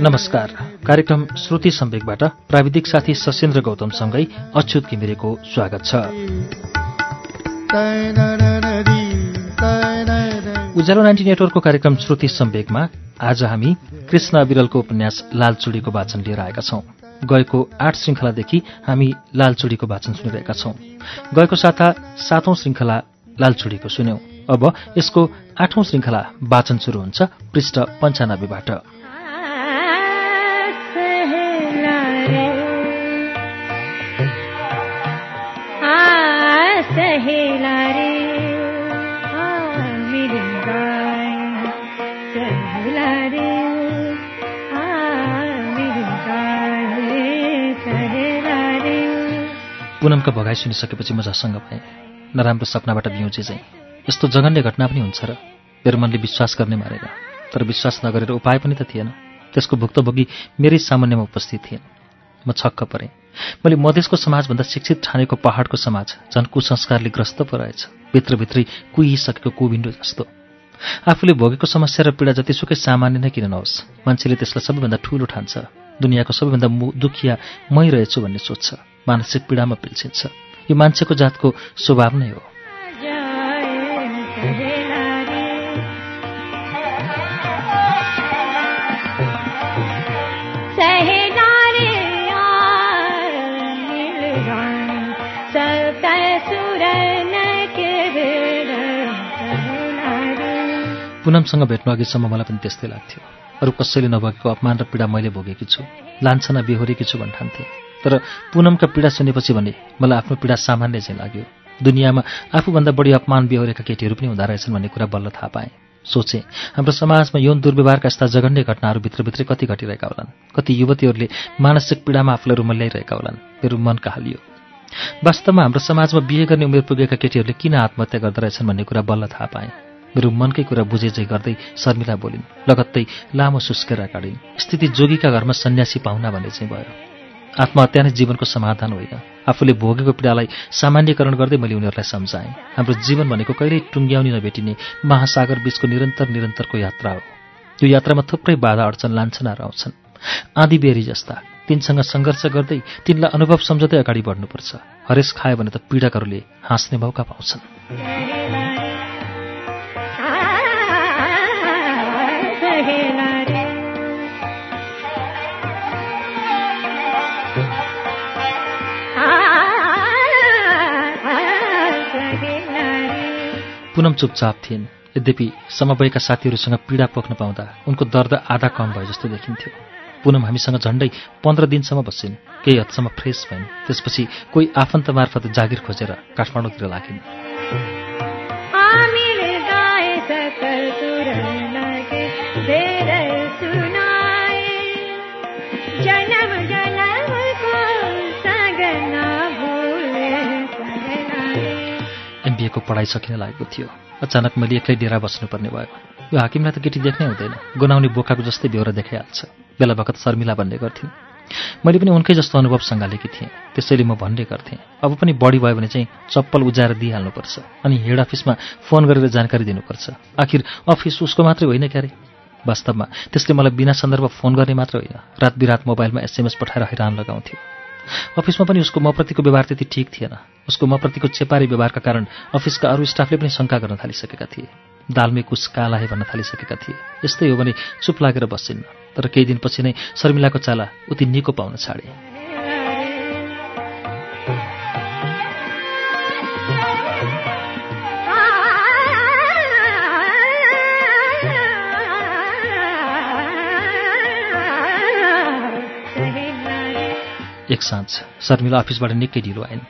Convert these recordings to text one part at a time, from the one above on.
नमस्कार। कार्यक्रम श्रुति सम्वेकबाट प्राविधिक साथी सशेन्द्र गौतमसँगै अच्युत घिमिरेको स्वागत छ। उज्यालो नाइन्टी नेटवर्कको कार्यक्रम श्रुति सम्वेकमा आज हामी कृष्ण अविरलको उपन्यास लालचुडीको वाचन लिएर आएका छौं। गएको आठ श्रृङ्खलादेखि हामी लालचुडीको वाचन सुनिरहेका छौं। गएको साता सातौं श्रृङ्खला लालचुडीको सुन्यौं। अब यसको आठौं श्रृङ्खला वाचन शुरू हुन्छ पृष्ठ पञ्चानब्बेबाट। सहेला पुनमका भगाई सुनिसकेपछि म झसङ्ग भएँ नराम्रो सपनाबाट बिउजे चाहिँ यस्तो जघन्य घटना पनि हुन्छ र मेरो मनले विश्वास गर्ने मारेन तर विश्वास नगरेर उपाय पनि त थिएन। त्यसको भुक्तभोगी मेरै सामान्यमा उपस्थित थिएन। म छक्क परेँ। मैले मधेसको समाजभन्दा शिक्षित ठानेको पहाडको समाज झन् कुसंस्कारले ग्रस्त पो रहेछ। भित्रभित्रै कुहिसकेको कुविन्डो जस्तो। आफूले भोगेको समस्या र पीडा जतिसुकै सामान्य नै किन नहोस् मान्छेले त्यसलाई सबैभन्दा ठूलो ठान्छ। दुनियाँको सबैभन्दा दुखिया मै रहेछु भन्ने सोच्छ। मानसिक पीडामा पिल्छिन्छ यो मान्छेको जातको स्वभाव नै हो। पुनमसँग भेट्नु अघिसम्म मलाई पनि त्यस्तै लाग्थ्यो। अरू कसैले नभएको अपमान र पीडा मैले भोगेकी छु। लान्छना बेहोरेकी छु भन्ठान्थेँ। तर पुनमका पीडा सुनेपछि भने मलाई आफ्नो पीडा सामान्य चाहिँ लाग्यो। दुनियाँमा आफूभन्दा बढी अपमान बेहोरेका केटीहरू पनि हुँदो रहेछन् भन्ने कुरा बल्ल थाहा पाएँ। सोचेँ हाम्रो समाजमा यौन दुर्व्यवहारका यस्ता जघन्य घटनाहरू भित्रभित्रै कति घटिरहेका होलान् कति युवतीहरूले मानसिक पीडामा आफूलाई रुमल्याइरहेका होलान् मेरो मन कहालियो। वास्तवमा हाम्रो समाजमा बिहे गर्ने उमेर पुगेका केटीहरूले किन आत्महत्या गर्दो रहेछन् भन्ने कुरा बल्ल थाहा पाएँ। मेरो मनकै कुरा बुझे चाहिँ गर्दै शर्मिला बोलिन् लगत्तै लामो सुस्केर काडिन् स्थिति जोगीका घरमा सन्यासी पाहुना भन्ने चाहिँ भयो। आत्महत्या नै जीवनको समाधान होइन। आफूले भोगेको पीडालाई सामान्यकरण गर्दै मैले उनीहरूलाई सम्झाएँ। हाम्रो जीवन भनेको कहिल्यै टुङ्ग्याउनी नभेटिने महासागर बीचको निरन्तर निरन्तरको यात्रा हो। यो यात्रामा थुप्रै बाधा अडचन लान्छनाहरू आउँछन्। आँधी बेरी जस्ता तिनसँग सङ्घर्ष गर्दै तिनलाई अनुभव सम्झँदै अगाडि बढ्नुपर्छ। हरेस खायो भने त पीडकहरूले हाँस्ने मौका पाउँछन्। पुनम चुपचाप थिइन्। यद्यपि समवयका साथीहरूसँग पीडा पोख्न पाउँदा उनको दर्द आधा कम भए जस्तो देखिन्थ्यो। पुनम हामीसँग झन्डै पन्ध्र दिनसम्म बसिन् केही हदसम्म फ्रेस भइन्। त्यसपछि कोही आफन्त मार्फत जागिर खोजेर काठमाडौँतिर लागिन् एमबिएको पढाइ सकिन लागेको थियो। अचानक मैले एक्लै डेरा बस्नुपर्ने भयो। यो हाकिमलाई त केटी देख्नै हुँदैन। गुनाउने बोकाको जस्तै बेहोरा देखाइहाल्छ बेला बखत शर्मिला भन्ने गर्थ्यौँ। मैले पनि उनकै जस्तो अनुभव सँगालेकी थिएँ। त्यसैले म भन्ने गर्थेँ। अब पनि बढी भयो भने चाहिँ चप्पल उजाएर दिइहाल्नुपर्छ। अनि हेड अफिसमा फोन गरेर जानकारी दिनुपर्छ। आखिर अफिस उसको मात्रै होइन क्यारे? वास्तवमा त्यसले मलाई बिना सन्दर्भ फोन गर्ने मात्र होइन। रात बिरात मोबाइलमा एसएमएस पठाएर हैरान लगाउँथ्यो। अफिसमा पनि उसको मप्रतिको व्यवहार त्यति ठिक थिएन। उसको मप्रतिको चेपारी व्यवहारका कारण अफिसका अरू स्टाफले पनि शङ्का गर्न थालिसकेका थिए। दालमे कुस कालाहे भन्न थालिसकेका थिए। यस्तै हो भने चुप लागेर बसिन्न तर केही दिनपछि नै शर्मिलाको चाला उति निको पाउन छाडे। एक साँझ। शर्मिला अफिसबाट निकै ढिलो आइन्।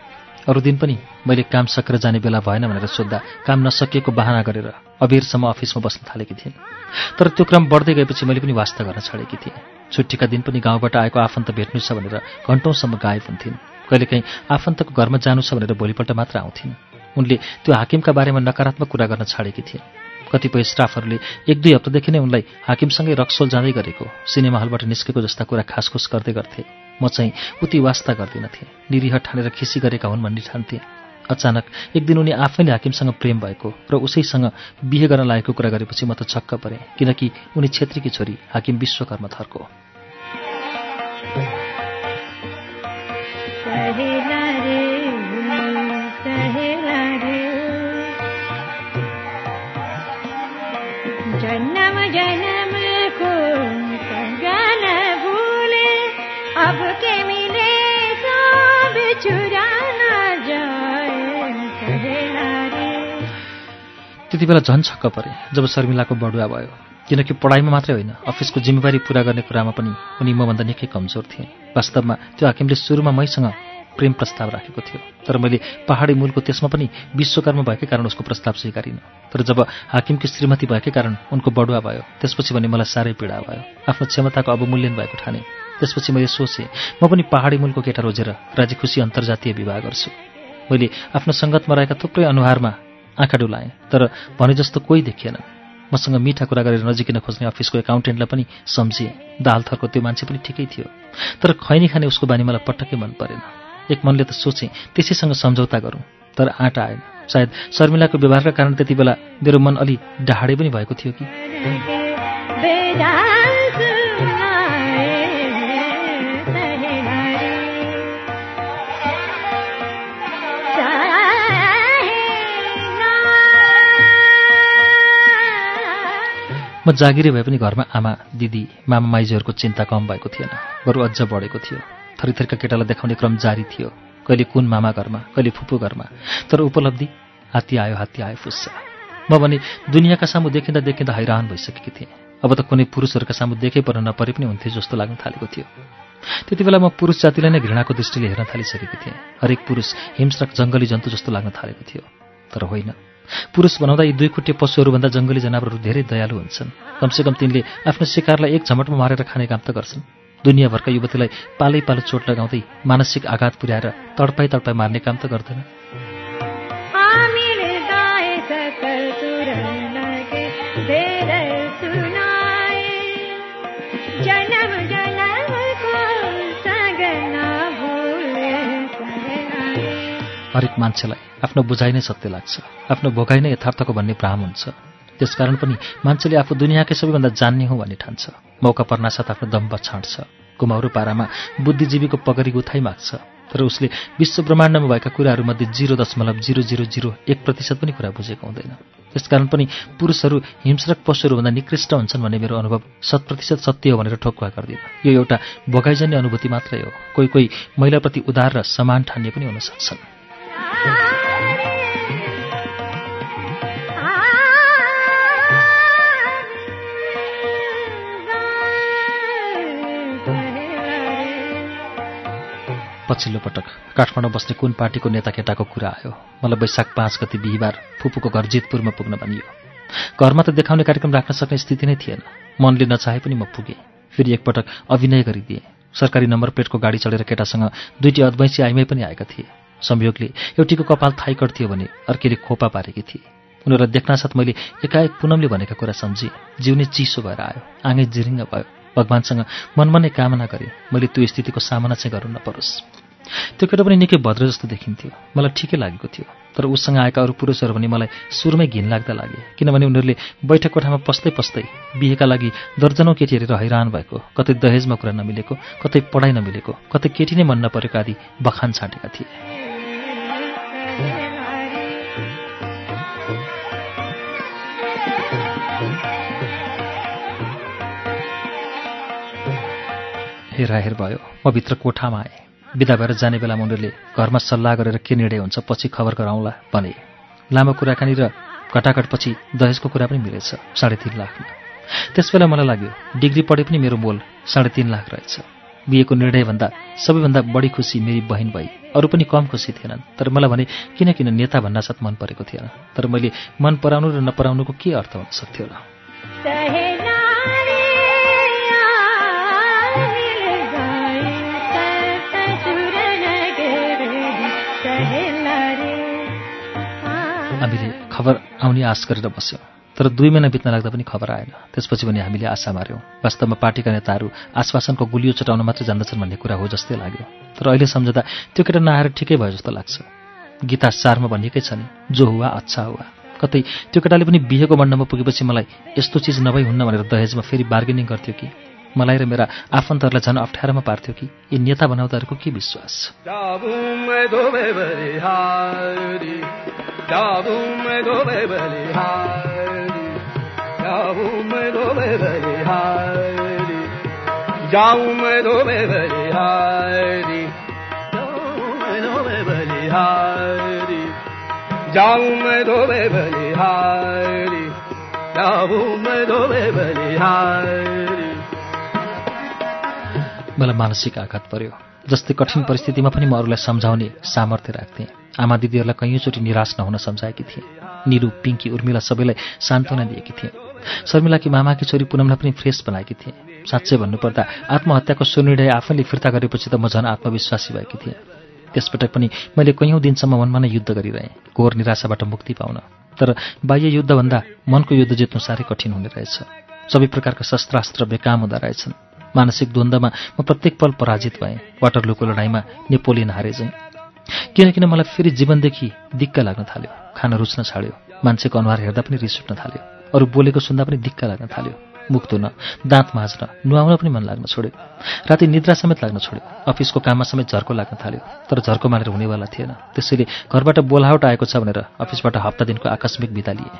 अरू दिन पनि मैले काम सकेर जाने बेला भएन भनेर सोद्धा काम नसकिएको बहाना गरेर अबेरसम्म अफिसमा बस्न थालेकी थिइन्। तर त्यो क्रम बढ्दै गएपछि मैले पनि वास्ता गर्न छाडेकी थिएँ। छुट्टीका दिन पनि गाउँबाट आएको आफन्त भेट्नु छ भनेर घन्टौँसम्म गायब हुन्थिन्। कहिलेकाहीँ आफन्तको घरमा जानु छ भनेर भोलिपल्ट मात्र आउँथिन्। उनले त्यो हाकिमका बारेमा नकारात्मक कुरा गर्न छाडेकी थिइन्। कतिपय स्टाफहरूले एक दुई हप्तादेखि नै उनलाई हाकिमसँगै रक्सोल जाँदै गरेको सिनेमा हलबाट निस्केको जस्ता कुरा खासखुस गर्दै गर्थे। म चाहिँ उति वास्ता गर्दिनथेँ निरीह ठानेर खिसी गरेका हुन् भन्ने ठान्थेँ। अचानक एक दिन उनी आफैले हाकिमसँग प्रेम भएको र उसैसँग बिहे गर्न लागेको कुरा गरेपछि म त छक्क परेँ किनकि उनी छेत्रीकी छोरी हाकिम विश्वकर्म थर्को त्यति बेला झन् छक्क परे जब शर्मिलाको बढुवा भयो। किनकि पढाइमा मात्रै होइन अफिसको जिम्मेवारी पुरा गर्ने कुरामा पनि उनी मभन्दा निकै कमजोर थिए। वास्तवमा त्यो हाकिमले सुरुमा मैसँग प्रेम प्रस्ताव राखेको थियो। तर मैले पहाडी मूलको त्यसमा पनि विश्वकर्म भएकै कारण उसको प्रस्ताव स्वीकारिनँ। तर जब हाकिमकी श्रीमती भएकै कारण उनको बढुवा भयो त्यसपछि भने मलाई साह्रै पीडा भयो। आफ्नो क्षमताको अवमूल्यन भएको ठाने। त्यसपछि मैले सोचेँ म पनि पहाडी मूलको केटा रोजेर राजी खुसी अन्तर्जातीय विवाह गर्छु। मैले आफ्नो सङ्गतमा रहेका थुप्रै अनुहारमा आँखा डुलाएँ तर भने जस्तो कोही देखिएन। मसँग मिठा कुरा गरेर नजिकिन खोज्ने अफिसको एकाउन्टेन्टलाई पनि सम्झिएँ। दाल थरको त्यो मान्छे पनि ठिकै थियो। तर खैनी खाने उसको बानी मलाई पटक्कै मन परेन। एक मनले त सोचेँ त्यसैसँग सम्झौता गरौँ। तर आँटा आएन। सायद शर्मिलाको व्यवहारका कारण त्यति बेला मेरो मन अलि डाहाडे पनि भएको थियो कि? म जागिरे भए पनि घरमा आमा दिदी मामा माइजूहरूको चिन्ता कम भएको थिएन। बरु अझ बढेको थियो। थरीथरीका केटालाई देखाउने क्रम जारी थियो। कहिले कुन मामा घरमा कहिले फुपू घरमा। तर उपलब्धि हात्ती आयो हात्ती आयो फुस्सा। म भने दुनियाँका सामु देखिँदा देखिँदा हैरान भइसकेकी थिएँ। अब त कुनै पुरुषहरूका सामु देखे पर्न नपरे पनि हुन्थ्यो जस्तो लाग्न थालेको थियो। त्यति बेला म पुरुष जातिलाई नै घृणाको दृष्टिले हेर्न थालिसकेकी थिएँ। हरेक पुरुष हिंस्रक जङ्गली जन्तु जस्तो लाग्न थालेको थियो। तर होइन। पुरुष बनाउँदा यी दुई खुट्टे पशुहरूभन्दा जङ्गली जनावरहरू धेरै दयालु हुन्छन्। कमसेकम तिनले आफ्नो शिकारलाई एक झमटमा मारेर खाने काम त गर्छन्। दुनियाँभरका युवतीलाई पालै पालो चोट लगाउँदै मानसिक आघात पुर्याएर तडपाई तडपाई मार्ने काम त गर्दैन। आमिर हरेक मान्छेलाई आफ्नो बुझाइ नै सत्य लाग्छ आफ्नो भोगाइ नै यथार्थको भन्ने भ्राम हुन्छ। त्यसकारण पनि मान्छेले आफू दुनियाँकै सबैभन्दा जान्ने हो भन्ने ठान्छ। मौका पर्नासाथ आफ्नो दम्ब छाँट्छ। कुमाउरो पारामा बुद्धिजीवीको पगरी गुथाइ माग्छ तर उसले विश्व ब्रह्माण्डमा भएका कुराहरूमध्ये जिरो दशमलव जिरो जिरो जिरो एक प्रतिशत पनि कुरा बुझेको हुँदैन। त्यसकारण पनि पुरुषहरू हिंस्रक पशुहरूभन्दा निकृष्ट हुन्छन् भन्ने मेरो अनुभव शत प्रतिशत सत्य हो भनेर ठोक्वा गर्दिनँ। यो एउटा भोगाइजन्य अनुभूति मात्रै हो। कोही कोही महिलाप्रति उदार र समान ठान्ने पनि हुन सक्छन्। पछिल्लो पटक काठमाडौँ बस्ने कुन पार्टीको नेता केटाको कुरा आयो? मलाई वैशाख पाँच गति बिहिबार फुपूको घर जितपुरमा पुग्न भनियो। घरमा त देखाउने कार्यक्रम राख्न सक्ने स्थिति नै थिएन। मनले नचाहे पनि म पुगेँ। फेरि एकपटक अभिनय गरिदिएँ। सरकारी नम्बर प्लेटको गाडी चढेर केटासँग दुईटी अद्वैँसी आइमै पनि आएका थिए। संयोगले एउटीको कपाल थाइकट थियो भने अर्कीले खोपा पारेकी थिए। उनीहरूलाई देख्नासाथ मैले एकाएक पुनमले भनेका कुरा सम्झेँ। जिउने चिसो भएर आयो। आँगै जिरिङ्ग भयो। भगवान्सँग मनमा नै कामना गरेँ। मैले त्यो स्थितिको सामना चाहिँ गर्नु नपरोस्। त्यो केटा पनि निकै भद्र जस्तो देखिन्थ्यो। मलाई ठिकै लागेको थियो। तर उसँग आएका अरू पुरुषहरू भने मलाई सुरुमै घिन लाग्दा लागे। किनभने उनीहरूले बैठक कोठामा पस्दै पस्दै बिहेका लागि दर्जनौँ केटी हैरान भएको कतै दहेजमा कुरा नमिलेको कतै पढाइ नमिलेको कतै केटी नै मन नपरेको आदि बखान छाँटेका थिए। हेर हेर भयो। म भित्र कोठामा आएँ। बिदा भएर जाने बेलामा उनीहरूले घरमा सल्लाह गरेर के निर्णय हुन्छ पछि खबर गराउँला भने लामो कुराकानी र घटाघटपछि दहेजको कुरा पनि मिलेछ साढे तिन लाखमा त्यसबेला मलाई लाग्यो डिग्री पढे पनि मेरो मोल साढे तिन लाख रहेछ। बिहेको निर्णयभन्दा सबैभन्दा बढी खुसी मेरी बहिन भई अरू पनि कम खुसी थिएनन्। तर मलाई भने किन किन नेता भन्नासाथ मन परेको थिएन? तर मैले मन पराउनु र नपराउनुको के अर्थ हुन सक्थ्यो रे हामीले खबर आउने आश गरेर बस्यौँ। तर दुई महिना बित्न लाग्दा पनि खबर आएन। त्यसपछि पनि हामीले आशा मार्यौँ वास्तवमा पार्टीका नेताहरू आश्वासनको गुलियो चटाउन मात्र जान्दछन् भन्ने कुरा हो जस्तै लाग्यो। तर अहिले सम्झँदा त्यो केटा नआएर ठिकै भयो जस्तो लाग्छ। गीता सारमा भनिएकै छ नि जो हुवा अच्छा हुवा कतै त्यो केटाले पनि बिहेको मण्डपमा पुगेपछि मलाई यस्तो चिज नभई हुन्न भनेर दहेजमा फेरि बार्गेनिङ गर्थ्यो कि? मलाई र मेरा आफन्तहरूलाई झन् अप्ठ्यारोमा पार्थ्यो कि? यी नेता बनाउँदाहरूको के विश्वास? मलाई मानसिक आघात पर्यो जस्तै कठिन परिस्थितिमा पनि म अरूलाई सम्झाउने सामर्थ्य राख्थेँ। आमा दिदीहरूलाई कैयौँचोटि निराश नहुन सम्झाएकी थिएँ। निरु पिङ्की उर्मिला सबैलाई सान्त्वना दिएकी थिएँ। शर्मिलाकी मामाकी छोरी पुनमलाई पनि फ्रेस बनाएकी थिएँ। साँच्चै भन्नुपर्दा आत्महत्याको सुनिर्णय आफैले फिर्ता गरेपछि त म झन् आत्मविश्वासी भएकी थिएँ। त्यसपटक पनि मैले कैयौँ दिनसम्म मनमा नै युद्ध गरिरहेँ घोर निराशाबाट मुक्ति पाउन। तर बाह्य युद्धभन्दा मनको युद्ध जित्नु साह्रै कठिन हुने रहेछ। सबै प्रकारका शस्त्रास्त्र बेकाम हुँदो रहेछन्। मानसिक द्वन्द्वमा म प्रत्येक पल पराजित भएँ वाटरलुको लडाइँमा नेपोलियन हारे चाहिँ किनकिन मलाई फेरि जीवनदेखि दिक्क लाग्न थाल्यो खान रुच्न छाड्यो मान्छेको अनुहार हेर्दा पनि रिस उठ्न थाल्यो अरू बोलेको सुन्दा पनि दिक्क लाग्न थाल्यो मुख धुन दाँत माझ्न नुहाउन पनि मन लाग्न छोड्यो राति निद्रा समेत लाग्न छोड्यो अफिसको काममा समेत झर्को लाग्न थाल्यो तर झर्को मानेर हुनेवाला थिएन। त्यसैले घरबाट बोलावट आएको छ भनेर अफिसबाट हप्ता दिनको आकस्मिक बिदा लिए।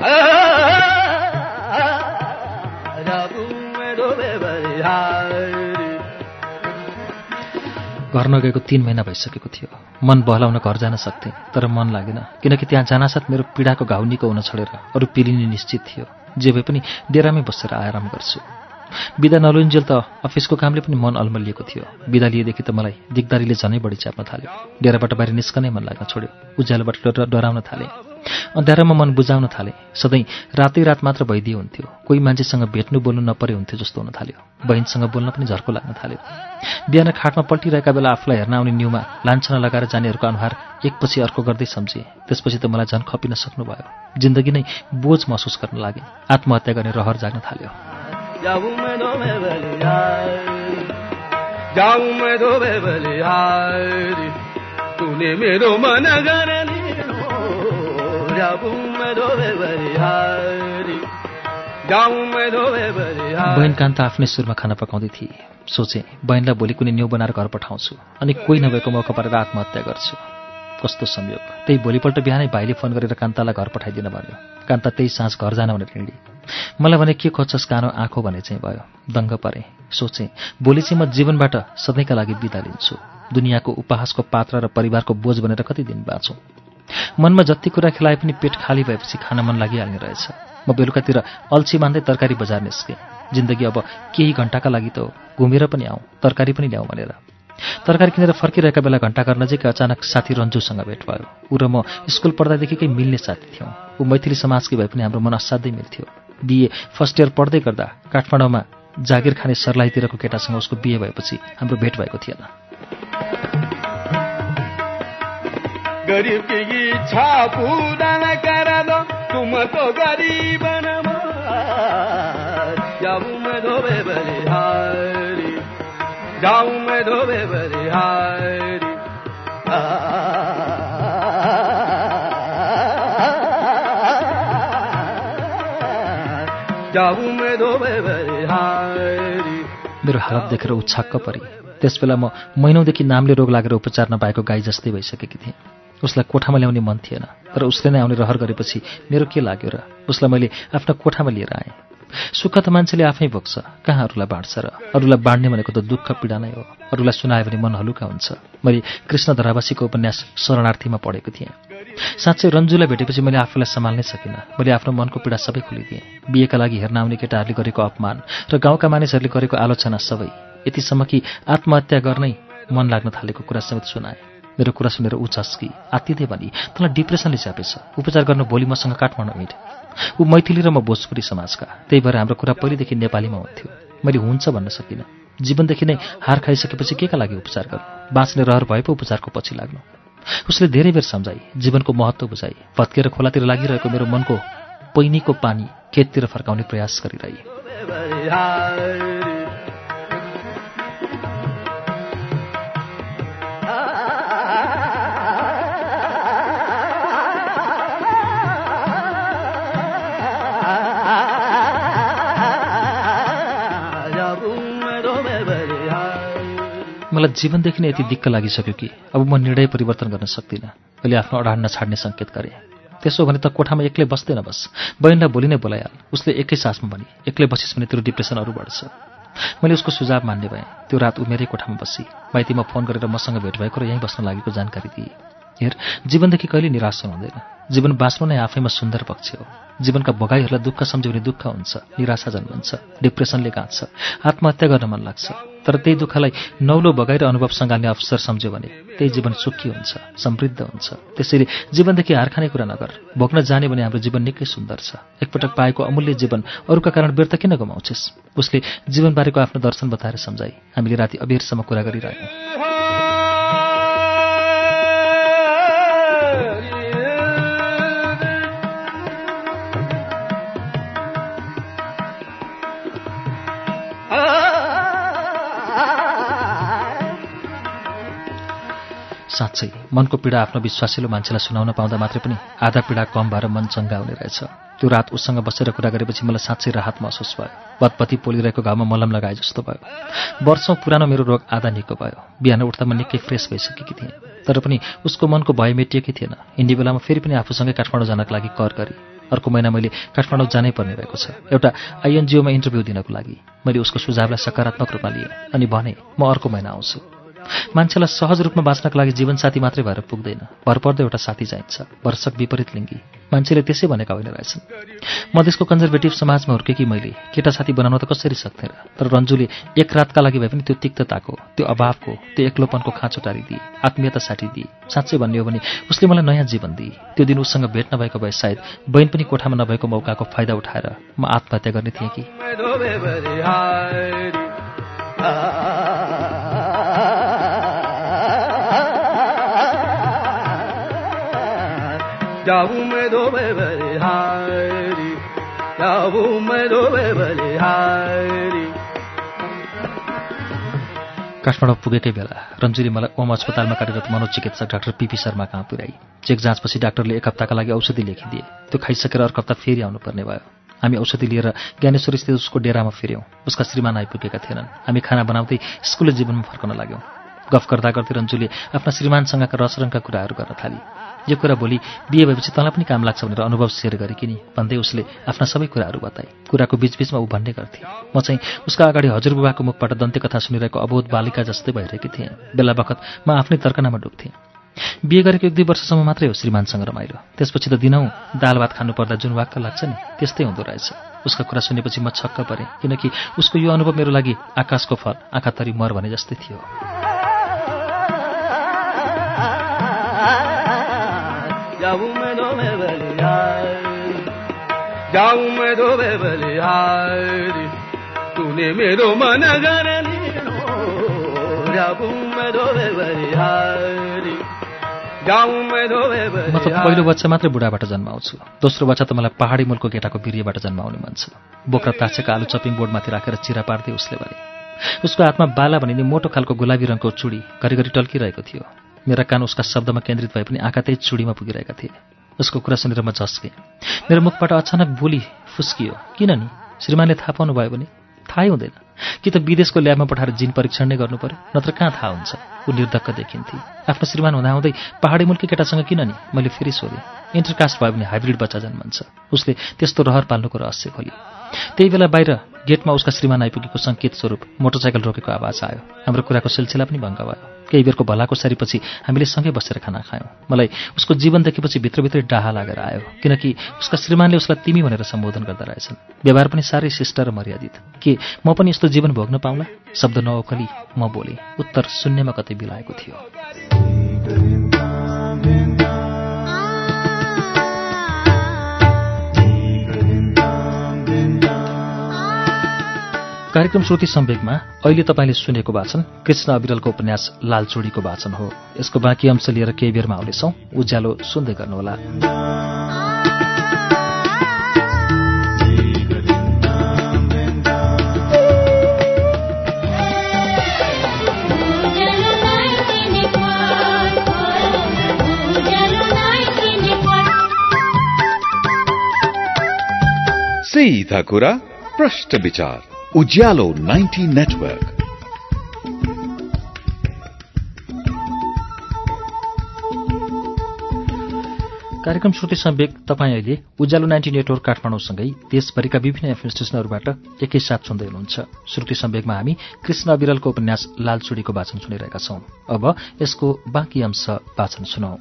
घर नगएको तिन महिना भइसकेको थियो। मन बहलाउन घर जान सक्थेँ तर मन लागेन। किनकि त्यहाँ जानासाथ मेरो पीडाको घाउ निको हुन छोडेर अरू पिलिने निश्चित थियो। जे भए पनि डेरामै बसेर आराम गर्छु। बिदा नलुन्जेल त अफिसको कामले पनि मन अल्मलिएको थियो। बिदा लिएदेखि त मलाई दिगदारीले झनै बढी च्याप्न थाल्यो। डेराबाट बाहिर निस्कनै मन लाग्न छोड्यो। उज्यालोबाट डर डराउन थालेँ। अँध्यारोमा मन बुझाउन थालेँ। सधैँ रातै रात मात्र भइदिए हुन्थ्यो। कोही मान्छेसँग भेट्नु बोल्नु नपरे हुन्थ्यो जस्तो हुन थाल्यो। बहिनीसँग बोल्न पनि झर्को लाग्न थाल्यो। बिहान खाटमा पल्टिरहेका बेला आफूलाई हेर्न आउने न्युमा लान्छना लगाएर जानेहरूको अनुहार एकपछि अर्को गर्दै सम्झेँ त्यसपछि त मलाई झन् खपिन सक्नुभयो। जिन्दगी नै बोझ महसुस गर्न लागे। आत्महत्या गर्ने रहर जाग्न थाल्यो। बहिन कान्त आफ्नै सुरमा खाना पकाउँदै थिए। सोचे बहिनीलाई भोलि कुनै न्यु बनाएर घर पठाउँछु अनि कोही नभएको मौका पारेर आत्महत्या गर्छु। कस्तो संयोग। त्यही भोलिपल्ट बिहानै भाइले फोन गरेर कान्तालाई घर पठाइदिन भन्यो। कान्ता त्यही साँझ घर जान भनेर हिँडी। मलाई भने के खोज्छस् कानो आँखो भने चाहिँ? भयो दङ्ग परे। सोचेँ भोलि चाहिँ म जीवनबाट सधैँका लागि बिदा लिन्छु। दुनियाँको उपहासको पात्र र परिवारको बोझ बनेर कति दिन बाँचौँ? मनमा जति कुरा खेलाए पनि पेट खाली भएपछि खान मन लागिहाल्ने रहेछ। म बेलुकातिर अल्छी मान्दै तरकारी बजार निस्केँ। जिन्दगी अब केही घन्टाका लागि त घुमेर पनि आउँ तरकारी पनि ल्याउँ भनेर। तरकारी किनेर फर्किरहेका बेला घन्टाघर नजिकै अचानक साथी रन्जुसँग भेट भयो। ऊ र म स्कुल पढ्दादेखिकै मिल्ने साथी थियौँ। ऊ मैथिली समाजकी भए पनि हाम्रो मन असाध्यै मिल्थ्यो। बिए फर्स्ट इयर पढ्दै गर्दा काठमाडौँमा जागिर खाने सर्लाहीतिरको केटासँग उसको बिहे भएपछि हाम्रो भेट भएको थिएन। गरीब इच्छा पूरा न कर दो तुम तो गरीब जाऊं मैं धोबे बलिहारी जाऊं मैं धोबे बलिहारी बलिहारी मेरो हालत देखेर ऊ छक्क परे त्यसबेला म महिनौदेखि नामले रोग लागेर उपचार नपाएको गाई जस्तै भइसकेकी थिएँ। उसलाई कोठामा ल्याउने मन थिएन तर उसले नै आउने रहर गरेपछि मेरो के लाग्यो र? उसलाई मैले आफ्नो कोठामा लिएर आएँ। सुख त मान्छेले आफै भोग्छ कहाँ अरूलाई बाँड्छ र? अरूलाई बाँड्ने भनेको त दुःख पीडा नै हो। अरूलाई सुनायो भने मन हलुका हुन्छ। मैले कृष्ण धरावासीको उपन्यास शरणार्थीमा पढेको थिएँ। साँच्चै रन्जुलाई भेटेपछि मैले आफूलाई सम्हाल्नै सकिनँ। मैले आफ्नो मनको पीडा सबै खोलिदिएँ। बिहेका लागि हेर्न आउने केटाहरूले गरेको अपमान र गाउँका मानिसहरूले गरेको आलोचना सबै यतिसम्म कि आत्महत्या गर्नै मन लाग्न थालेको कुरा समेत सुनाए। मेरो कुरा सुनेर ऊ चस्की आत्तिँदै भनी तँलाई डिप्रेसनले च्यापेछ। उपचार गर्न भोलि मसँग काठमाडौँ हिँड। ऊ मैथिली र म भोजपुरी समाजका। त्यही भएर हाम्रो कुरा पहिलेदेखि नेपालीमा हुन्थ्यो। मैले हुन्छ भन्न सकिनँ। जीवनदेखि नै हार खाइसकेपछि के का लागि उपचार गर्नु? बाँच्ने रहर भए पो उपचारको पछि लाग्नु। उसले धेरै बेर सम्झाई जीवनको महत्त्व बुझाई भत्केर खोलातिर लागिरहेको मेरो मनको पैनीको पानी खेततिर फर्काउने प्रयास गरिरहे। मलाई जीवनदेखि नै यति दिक्क लागिसक्यो कि अब म निर्णय परिवर्तन गर्न सक्दिनँ। मैले आफ्नो अडान नछाड्ने सङ्केत गरेँ। त्यसो भने त कोठामा एक्लै बस्दैन बस। बहिनीलाई भोलि नै बोलाइहाल। उसले एकै सासमा भने एक्लै बसिस् भने तेरो डिप्रेसन अरू बढ्छ मैले उसको सुझाव मान्ने भएँ। त्यो रात ऊ मेरै कोठामा बसी। माइतीमा फोन गरेर मसँग भेट भएको र यहीँ बस्न लागेको जानकारी दिए। हेर जीवनदेखि कहिले निराश हुँदैन जीवन बाँच्नु नै आफैमा सुन्दर पक्ष हो। जीवनका भोगाईहरूलाई दुःख सम्झ्यो दुःख हुन्छ निराशा जन्मन्छ डिप्रेसनले गाँच्छ आत्महत्या गर्न मन लाग्छ। तर त्यही दुःखलाई नौलो बगाई र अनुभव सँगाल्ने अवसर सम्झ्यो भने त्यही जीवन सुखी हुन्छ समृद्ध हुन्छ। त्यसैले जीवनदेखि हार खाने कुरा नगर। भोग्न जाने भने हाम्रो जीवन निकै सुन्दर छ। एकपटक पाएको अमूल्य जीवन अरूका कारण व्यर्थ किन गुमाउँछिस्? उसले जीवनबारेको आफ्नो दर्शन बताएर सम्झाई हामीले राति अबेरसम्म कुरा गरिरहेँ साँच्चै मनको पीडा आफ्नो विश्वासिलो मान्छेलाई सुनाउन पाउँदा मात्रै पनि आधा पीडा कम भएर मन चङ्गा हुने रहेछ। त्यो रात उसँग बसेर कुरा गरेपछि मलाई साँच्चै राहत महसुस भयो। पतपति पोलिरहेको घाउमा मलम लगाए जस्तो भयो। वर्षौँ पुरानो मेरो रोग आधा निको भयो। बिहान उठ्दा म निकै फ्रेस भइसकेकी थिएँ। तर पनि उसको मनको भय मेटिएकै थिएन। हिँड्ने बेलामा फेरि पनि आफूसँगै काठमाडौँ जानका लागि कर गरेँ। अर्को महिना मैले काठमाडौँ जानै पर्ने भएको छ। एउटा आइएनजिओमा इन्टरभ्यू दिनको लागि मैले उसको सुझावलाई सकारात्मक रूपमा लिएँ अनि भने म अर्को महिना आउँछु। मान्छेलाई सहज रूपमा बाँच्नका लागि जीवनसाथी मात्रै भएर पुग्दैन। भरपर्दो एउटा साथी चाहिन्छ। वर्षक विपरीत लिङ्गी। मान्छेले त्यसै भनेका होइन रहेछन्। मधेसको कन्जर्भेटिभ समाजमा हुर्केकी मैले? केटा साथी बनाउन त कसरी सक्थेँ तर रन्जुले एक रातका लागि भए पनि त्यो तिक्तताको त्यो अभावको त्यो एक्लोपनको खाँचो टारिदिए आत्मीयता साटिदिए। साँच्चै भन्ने हो भने उसले मलाई नयाँ जीवन दिए। त्यो दिन उसँग भेट नभएको भए सायद बहिन पनि कोठामा नभएको मौकाको फाइदा उठाएर म आत्महत्या गर्ने थिएँ कि? काठमाडौँ पुगेकै बेला रन्जुले मलाई ओम अस्पतालमा कार्यरत मनोचिकित्सक डाक्टर पिपी शर्मा कहाँ पुर्याई? चेक जाँचपछि डाक्टरले एक हप्ताका लागि औषधि लेखिदिए। त्यो खाइसकेर अर्को हप्ता फेरि आउनुपर्ने भयो। हामी औषधि लिएर ज्ञानेश्वर स्थित उसको डेरामा फिर्यौँ। उसका श्रीमान आइपुगेका थिएनन्। हामी खाना बनाउँदै स्कुले जीवनमा फर्कन लाग्यौँ। गफ गर्दा गर्दै रन्जुले आफ्ना श्रीमानसँगका रसरङका कुराहरू गर्न थाली। यो कुरा भोलि बिहे भएपछि तँलाई पनि काम लाग्छ भनेर अनुभव सेयर गरे कि नि? भन्दै उसले आफ्ना सबै कुराहरू बताए। कुराको बिचबिचमा ऊ भन्ने गर्थे। म चाहिँ उसका अगाडि हजुरबुबाको मुखबाट दन्ते कथा सुनिरहेको अबोध बालिका जस्तै भइरहेकी थिएँ। बेला बखत म आफ्नै तर्कनामा डुब्थेँ। बिहे गरेको एक दुई वर्षसम्म मात्रै हो श्रीमानसँग रमाइलो। त्यसपछि त दिनौँ दाल भात खानुपर्दा जुन वाक्क लाग्छ नि त्यस्तै हुँदो रहेछ। उसका कुरा सुनेपछि म छक्क परेँ किनकि उसको यो अनुभव मेरो लागि आकाशको फल आँखा तरी मर भने जस्तै थियो। जाऊं मैं धोबे बलिहारी तूने मेरो मन मैं त पहिलो बच्चा मात्रै बुढाबाट जन्माउँछु। दोस्रो बच्चा त मलाई पहाडी मुलको केटाको बिर्यबाट जन्माउने मन छ। बोक्रा ताछेका आलु चपिङ बोर्डमाथि राखेर चिरा पार्दै उसले भने उसको हातमा बाला भनिने मोटो खालको गुलाबी रङको चुडी घरिघरि टल्किरहेको थियो। मेरा कान उसका शब्दमा केन्द्रित भए पनि आँखा त्यही चुडीमा पुगिरहेका थिए। उसको कुरा सुनेर म झस्केँ मेरो मुखबाट अचानक बोली फुस्कियो। किन नि श्रीमानले थाहा पाउनु भयो भने थाहै हुँदैन। कि त विदेशको ल्याबमा पठाएर जिन परीक्षण नै गर्नु पर्यो नत्र कहाँ थाहा हुन्छ? ऊ निर्धक्क देखिन्थे आफ्नो श्रीमान हुँदाहुँदै पहाडी मुल्की केटासँग किन नि मैले फेरि सोधेँ इन्टरकास्ट भयो भने हाइब्रिड बच्चा जन्मन्छ। उसले त्यस्तो रहर पाल्नुको रहस्य खोली त्यही बेला बाहिर गेटमा उसका श्रीमान आइपुगेको सङ्केत स्वरूप मोटरसाइकल रोकेको आवाज आयो। हाम्रो कुराको सिलसिला पनि भङ्ग भयो। केही बेरको भलाको सरीपछि हामीले सँगै बसेर खाना खायौँ। मलाई उसको जीवन देखेपछि भित्रभित्रै डाहा लागेर आयो किनकि उसका श्रीमानले उसलाई तिमी भनेर सम्बोधन गर्दा रहेछन्। व्यवहार पनि साह्रै शिष्ट र मर्यादित। के म पनि यस्तो जीवन भोग्न पाउला? शब्द नओकली म बोलेँ उत्तर शून्यमा कतै बिलाएको थियो। कार्यक्रम श्रुति सम्वेकमा अहिले तपाईँले सुनेको वाचन कृष्ण अविरलको उपन्यास लालचुडीको वाचन हो। यसको बाँकी अंश लिएर केही बेरमा आउनेछौ। उज्यालो सुन्दै गर्नुहोला। सीधा कुरा प्रश्न विचार। उज्यालो 90 नेटवर्क। कार्यक्रम श्रुति सम्वेक तपाईँ अहिले उज्यालो नाइन्टी नेटवर्क काठमाडौँसँगै देशभरिका विभिन्न एफएम स्टेशनहरूबाट एकैसाथ सुन्दै हुनुहुन्छ। श्रुति सम्वेकमा हामी कृष्ण अविरलको उपन्यास लालचुडीको वाचन सुनिरहेका छौं। अब यसको बाँकी अंश वाचन सुनौ।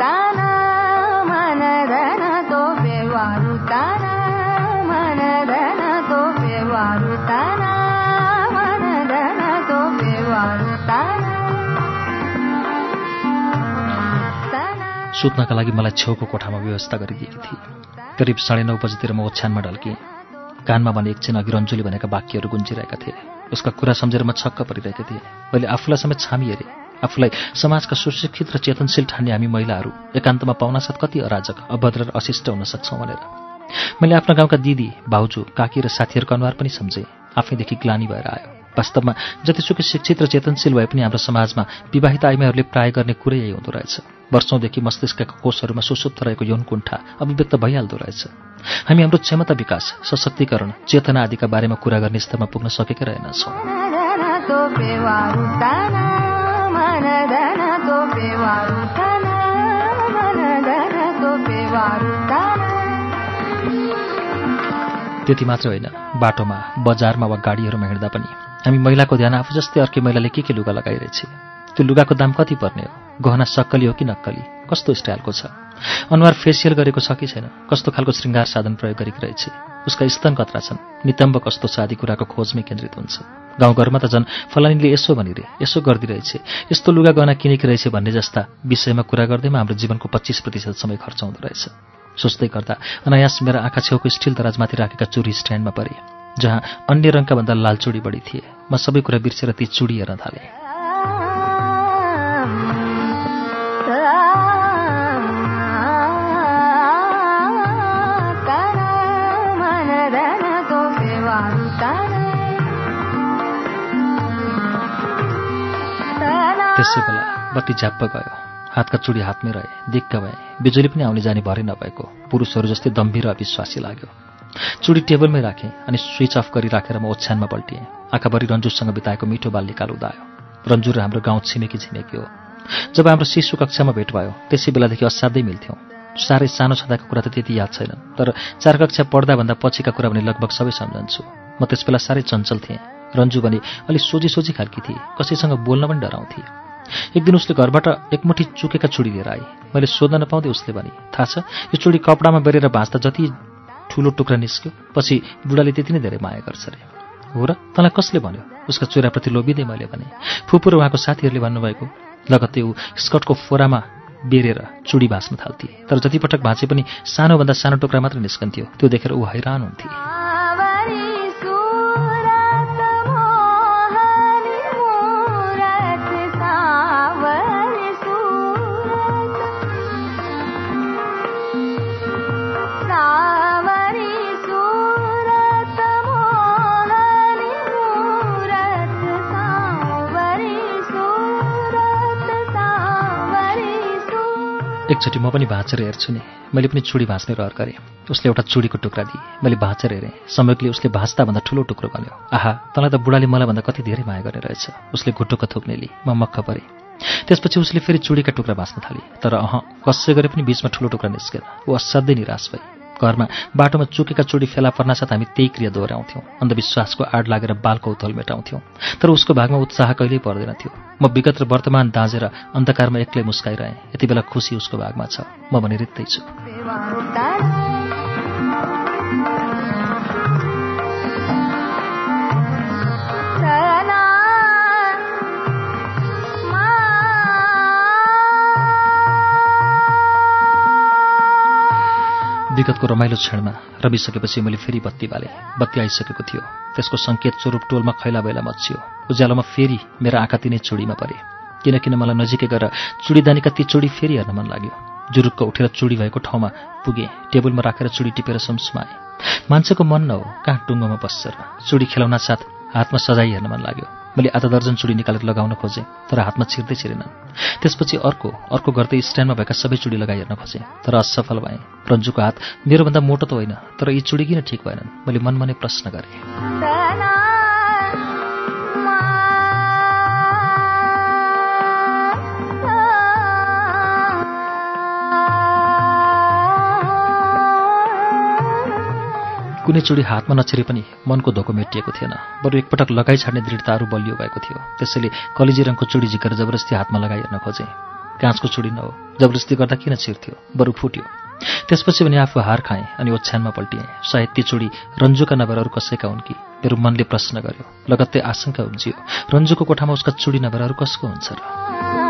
ತಾನ सुत्नका लागि मलाई छेउको कोठामा व्यवस्था गरिदिएकी थिए। करिब साढे नौ बजीतिर म ओछ्यानमा ढल्किएँ। कानमा भने एकछिन अघि रन्जुले भनेका वाक्यहरू गुन्जिरहेका थिए। उसका कुरा सम्झेर म छक्क परिरहेको थिएँ। मैले आफूलाई समेत छामी हेरेँ। आफूलाई समाजका सुशिक्षित र चेतनशील ठान्ने हामी महिलाहरू एकान्तमा पाउनासाथ कति अराजक अभद्र र अशिष्ट हुन सक्छौँ भनेर। मैले आफ्ना गाउँका दिदी भाउजू काकी र साथीहरूको अनुहार पनि सम्झेँ। आफैदेखि ग्लानी भएर आयो। वास्तवमा जतिसुकै शिक्षित र चेतनशील भए पनि हाम्रो समाजमा विवाहित आइमाहरूले प्राय गर्ने कुरै यही हुँदो रहेछ। वर्षौंदेखि मस्तिष्कका कोषहरूमा सुसुप्त रहेको यौन कुण्ठा अभिव्यक्त भइहाल्दो रहेछ। हामी हाम्रो क्षमता विकास सशक्तिकरण चेतना आदिका बारेमा कुरा गर्ने स्तरमा पुग्न सकेका रहेनछौँ। त्यति मात्र होइन बाटोमा बजारमा वा गाडीहरूमा हिँड्दा पनि। हामी महिलाको ध्यान आफू जस्तै अर्कै महिलाले के के लुगा लगाइरहेछ? त्यो लुगाको दाम कति पर्ने हो? गहना सक्कली हो कि नक्कली? कस्तो स्टाइलको छ? अनुहार फेसियल गरेको छ कि छैन? कस्तो खालको श्रृङ्गार साधन प्रयोग गरेको रहेछ उसका स्तन कत्रा छन्? नितम्ब कस्तो छ आदि कुराको खोजमै केन्द्रित हुन्छ? गाउँघरमा त झन् फलानीले यसो भनिरे यसो गरिदिरहेछ। यस्तो लुगा गहना किनेकी रहेछ भन्ने जस्ता विषयमा कुरा गर्दैमा हाम्रो जीवनको पच्चिस प्रतिशत समय खर्च हुँदो रहेछ। सोच्दै गर्दा अनायास मेरा आँखा छेउको स्टिल दराजमाथि राखेका चुरी स्ट्यान्डमा परे। जहाँ अन्य रङका भन्दा लाल चुडी बढी थिए। म सबै कुरा बिर्सेर ती चुडी हेर्न थालेँ। त्यसै बेला बत्ती झ्याप्प गयो। हातका चुडी हातमै रहे। दिक्क भए। बिजुली पनि आउने जाने भरै नभएको। पुरुषहरू जस्तै दम्भी अविश्वासी लाग्यो। चुडी टेबलमै राखेँ अनि स्विच अफ गरी राखेर म ओछ्यानमा पल्टिएँ। आँखाभरि रन्जुसँग बिताएको मिठो बाल निकाल उदायो। रन्जु र हाम्रो गाउँ छिमेकी छिमेकी हो। जब हाम्रो शिशु कक्षामा भेट भयो त्यसै बेलादेखि असाध्यै मिल्थ्यौँ। साह्रै सानो छँदाको कुरा त त्यति याद छैन तर चार कक्षा पढ्दाभन्दा पछिका कुरा भने लगभग सबै सम्झन्छु। म त्यस बेला साह्रै चञ्चल थिएँ। रन्जु भने अलिक सोझी सोझी खालकी थिए। कसैसँग बोल्न पनि डराउँथे। एक दिन उसले घरबाट एकमुठी चुकेका चुडी लिएर आई। मैले सोध्न नपाउँदै उसले भने थाहा छ यो चुडी कपडामा बेरेर भाँच्दा जति ठुलो टुक्रा निस्क्यो। पछि बुढाले त्यति नै धेरै माया गर्छ अरे हो र? तँलाई कसले भन्यो? उसका चुराप्रति लोभिँदै मैले भने फुपू र उहाँको साथीहरूले भन्नुभएको लगत्तै ऊ स्कर्टको फोरामा बेरेर चुडी भाँच्न थाल्थे। तर जतिपटक भाँचे पनि सानोभन्दा सानो टुक्रा मात्र निस्कन्थ्यो त्यो देखेर ऊ हैरान हुन्थे। एकचोटि म पनि भाँचेर हेर्छु नि। मैले पनि चुडी भाँच्ने रहर गरेँ। उसले एउटा चुडीको टुक्रा दिए। मैले भाँचेर हेरेँ। संयोगले उसले भाँच्दाभन्दा ठुलो टुक्रो गन्यो आहा तँलाई त बुढाले मलाई भन्दा कति धेरै माया गर्ने रहेछ? उसले घुटुक्क थुक्नेली म मक्ख परेँ। त्यसपछि उसले फेरि चुडीका टुक्रा भाँच्न थाले। तर अह कसै गरे पनि बिचमा ठुलो टुक्रा निस्केन। ऊ असाध्यै निराश भए घरमा बाटोमा चुकेका चुडी फेला पर्नासाथ हामी त्यही क्रिया दोहोऱ्याउँथ्यौँ। अन्धविश्वासको आड लागेर बालको उथल मेटाउँथ्यौँ। तर उसको भागमा उत्साह कहिल्यै पर्दैन थियो म विगत र वर्तमान दाँजेर अन्धकारमा एक्लै मुस्काइरहेँ। यति बेला खुसी उसको भागमा छ। म भने रित्तै छु विगतको रमाइलो क्षणमा रमिसकेपछि मैले फेरि बत्ती बाले। बत्ती आइसकेको थियो। त्यसको सङ्केत स्वरूप टोलमा खैला बैला मच्चियो उज्यालोमा फेरि मेरा आँखा तिनै चुडीमा परे। किनकिन मलाई नजिकै गएर चुडीदानीका ती चुडी फेरि हेर्न मन लाग्यो। जुरुक्क उठेर चुडी भएको ठाउँमा पुगेँ। टेबलमा राखेर चुडी टिपेर सम्समाएँ मान्छेको मन न हो कहाँ टुङ्गोमा बस्छ र चुडी खेलाउन साथ हातमा सजाइ हेर्न मन लाग्यो। मैले आधा दर्जन चुडी निकालेर लगाउन खोजेँ तर हातमा छिर्दै छिरेनन् त्यसपछि अर्को अर्को गर्दै स्ट्यान्डमा भएका सबै चुडी लगाइ हेर्न खोजेँ तर असफल भएँ। रन्जुको हात मेरोभन्दा मोटो त होइन तर यी चुडी किन ठिक भएनन्? मैले मनमा नै प्रश्न गरेँ। कुनै चुडी हातमा नछिरे पनि मनको धोको मेटिएको थिएन। बरु एकपटक लगाइ छाड्ने दृढताहरू बलियो भएको थियो। त्यसैले कलेजी रङको चुडी झिकेर जबरजस्ती हातमा लगाइ हेर्न खोजेँ। काँचको चुडी न हो। जबरजस्ती गर्दा किन छिर्थ्यो? बरु फुट्यो। त्यसपछि भने आफू हार खाएँ अनि ओछ्यानमा पल्टिएँ। सायद ती चुडी रन्जुका नभएर अरू कसैका हुन् कि? मेरो मनले प्रश्न गर्यो। लगत्तै आशंका उब्जियो। रन्जुको कोठामा उसका चुडी नभएर अरू कसको हुन्छ र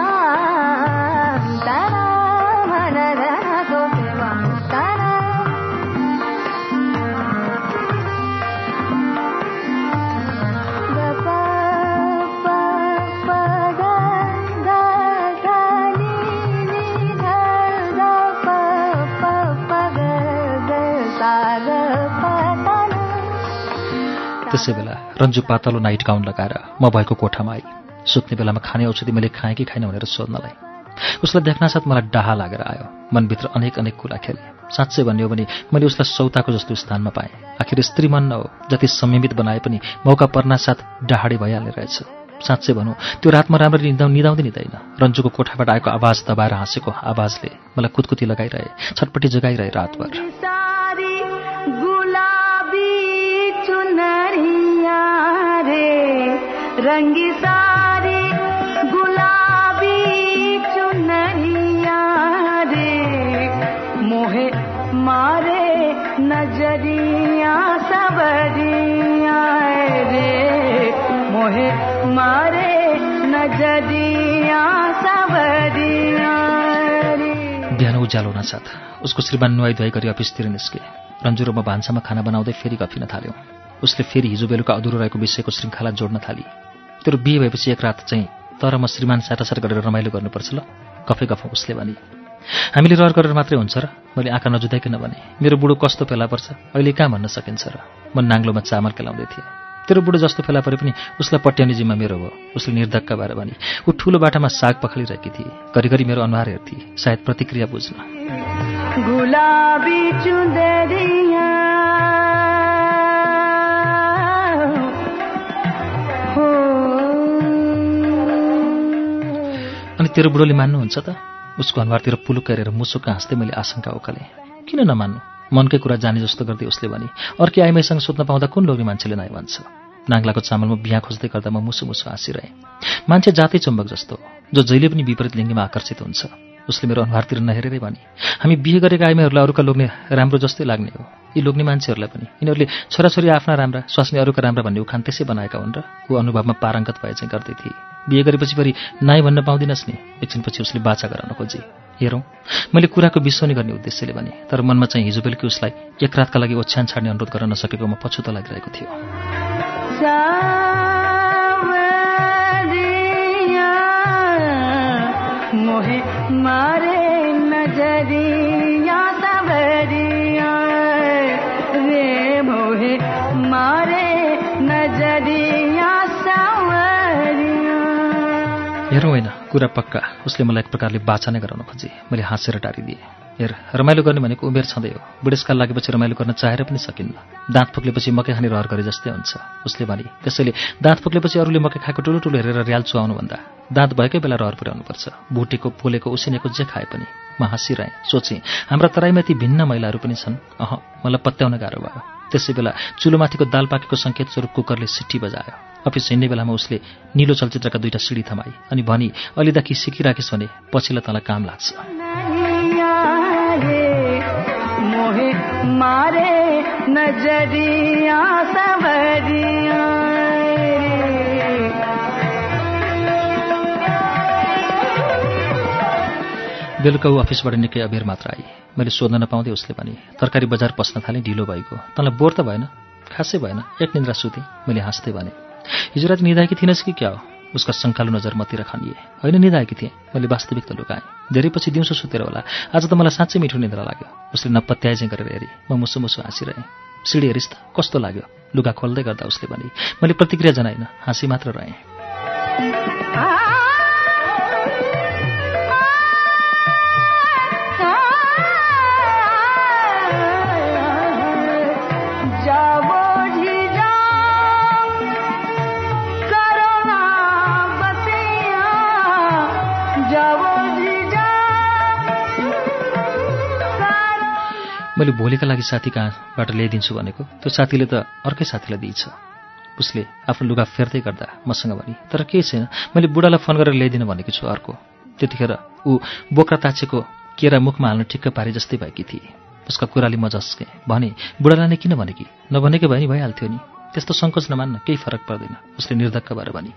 रन्जु पातलो नाइट गाउन लगाएर म भएको कोठामा आई। सुत्ने बेलामा खाने औषधि मैले खाएँ कि खाइन भनेर सोध्नलाई। उसलाई देख्नासाथ मलाई डाहा लागेर आयो। मनभित्र अनेक अनेक कुरा खेले। साँच्चै भन्ने हो भने मैले उसलाई सौताको जस्तो स्थानमा पाएँ। आखिर स्त्री मन न हो जति संयमित बनाए पनि मौका पर्नासाथ डाहाडे भइहाल्ने रहेछ। साँच्चै भनौँ त्यो रातमा राम्ररी निदाउ निदाउँदै निदाइन। रन्जुको कोठाबाट आएको आवाज दबाएर हाँसेको आवाजले मलाई कुतकुती लगाइरहे छटपट्टि जगाइरहे रातभर। रंगी सारी गुलाबी चुनरिया रे। मोहे मारे नजरिया सबरिया रे। मोहे मारे नजरिया सबरिया बिहान उज्यालो हुनासाथ उसको श्रीमान नुहाई धुवाई गरी अफिसतिर निस्के। रन्जु र म भान्सामा खाना बनाउँदै फेरि गफिन थाल्यौँ। उसले फेरि हिजो बेलुका अधुरो रहेको विषयको श्रृङ्खला जोड्न थाली। तेरो बिहे भएपछि एक रात चाहिँ तर म श्रीमान साटासाट गरेर रमाइलो गर्नुपर्छ ल। गफै गफौँ उसले भने हामीले रहर गरेर मात्रै हुन्छ र? मैले आँखा नजुदाइकन भने मेरो बुढो कस्तो फेला पर्छ? अहिले कहाँ भन्न सकिन्छ र? म नाङ्लोमा चामल केलाउँदै थिएँ। तेरो बुढो जस्तो फेला परे पनि उसलाई पट्याउने जिम्मा मेरो हो। उसले निर्धक्क भएर भने ऊ ठुलो बाटामा साग पखालिरहेकी थिए। घरिघरि मेरो अनुहार हेर्थे। सायद प्रतिक्रिया बुझ्न। तेरो बुढोले मान्नुहुन्छ त? उसको अनुहारतिर पुलुक हेरेर मुसुक हाँस्दै मैले आशंका उकालेँ। किन नमान्नु? मनकै कुरा जाने जस्तो गर्दै उसले भने अर्कै आइमाईसँग सोध्न पाउँदा कुन लोग्ने मान्छेले नाइ भन्छ? नाङ्लाको चामलमा बिहा खोज्दै गर्दा म मुसु मुसु हाँसिरहेँ। मान्छे जातै चुम्बक जस्तो जो जहिले पनि विपरीत लिङ्गीमा आकर्षित हुन्छ। उसले मेरो अनुहारतिर नहेरेरै भने हामी बिहे गरेका आइमाईहरूलाई अरूका लोग्ने राम्रो जस्तै लाग्ने हो। यी लोग्ने मान्छेहरूलाई पनि। यिनीहरूले छोराछोरी आफ्ना राम्रा स्वास्नी अरूका राम्रा भन्ने उखान त्यसै बनाएका हुन् र ऊ अनुभवमा पारङ्गत भए चाहिँ गर्दै थिए। बिहे गरेपछि फेरि नाइ भन्न पाउँदिनस् नि। एकछिनपछि उसले बाचा गराउन खोजे। हेरौँ मैले कुराको विश्वनी गर्ने उद्देश्यले भने तर मनमा चाहिँ हिजो बेलुकी उसलाई एक रातका लागि ओछ्यान छाड्ने अनुरोध गर्न नसकेकोमा पछुतो लागिरहेको थियो। मारे नजरिया सावरिया रे मोहे मारे नजरिया सावरिया हेरौँ होइन कुरा पक्का। उसले मलाई एक प्रकारले बाचा नै गराउन खोजे। मैले हाँसेर टारिदिएँ। हेर रमाइलो गर्ने भनेको उमेर छँदै हो। बुढेसकाल लागेपछि रमाइलो गर्न चाहेर पनि सकिन्न। दाँत फुक्लेपछि मकै खाने रहर गरे जस्तै हुन्छ उसले भने त्यसैले दाँत फुक्लेपछि अरूले मकै खाएको ठुलो ठुलो हेरेर र्याल चुहाउनुभन्दा दाँत भएकै बेला रहर पुर्याउनुपर्छ। भुटेको पोलेको उसिनेको जे खाए पनि म हाँसिरहेँ सोचेँ हाम्रा तराईमा ती भिन्न महिलाहरू पनि छन्। अह मलाई पत्याउन गाह्रो भयो। त्यसै बेला चुलोमाथिको दाल पाकेको सङ्केत स्वरूप कुकरले सिट्टी बजायो। अफिस हिँड्ने बेलामा उसले निलो चलचित्रका दुईटा सिडी थमाई अनि भनी अलिदाखि सिकिराखिस् भने पछिल्लो तँलाई काम लाग्छ। मारे नजरिया सवरिया। बेलुका ऊ अफिसबाट निकै अबेर मात्र आई। मैले सोध्न नपाउँदै उसले भने तरकारी बजार पस्न थालेँ ढिलो भएको। तँलाई बोर त भएन? खासै भएन। एक निन्द्रा सुतेँ। मैले हाँस्दै भने हिजो राति निधाएकी थिइनस् कि क्या हो? उसका शङ्कालु नजर मतिर खनिए। होइन निधाएकी थिएँ। मैले वास्तविक त लुकाएँ। धेरै पछि दिउँसो सुतेर होला। आज त मलाई साँच्चै मिठो निद्रा लाग्यो। उसले नपत्याइ चाहिँ गरेर हेरी। म मुसु मुसु हाँसिरहेँ। सिडी हेरिस् त कस्तो लाग्यो? लुगा खोल्दै गर्दा उसले भने मैले प्रतिक्रिया जनाइन। हाँसी मात्र रहेँ। मैले भोलिका लागि साथी कहाँबाट ल्याइदिन्छु भनेको। त्यो साथीले त अर्कै साथीलाई दिइछ उसले आफ्नो लुगा फेर्दै गर्दा मसँग भने तर केही छैन? मैले बुढालाई फोन गरेर ल्याइदिन भनेको छु अर्को। त्यतिखेर ऊ बोक्रा ताछेको केरा मुखमा हाल्न ठिक्क पारे जस्तै भएकी थिए। उसका कुराले म झस्केँ। भने बुढालाई नै किन भनेकी नभनेकै भए नि भइहाल्थ्यो नि। त्यस्तो सङ्कोच नमान्न केही फरक पर्दैन। उसले निर्धक्क भएर भने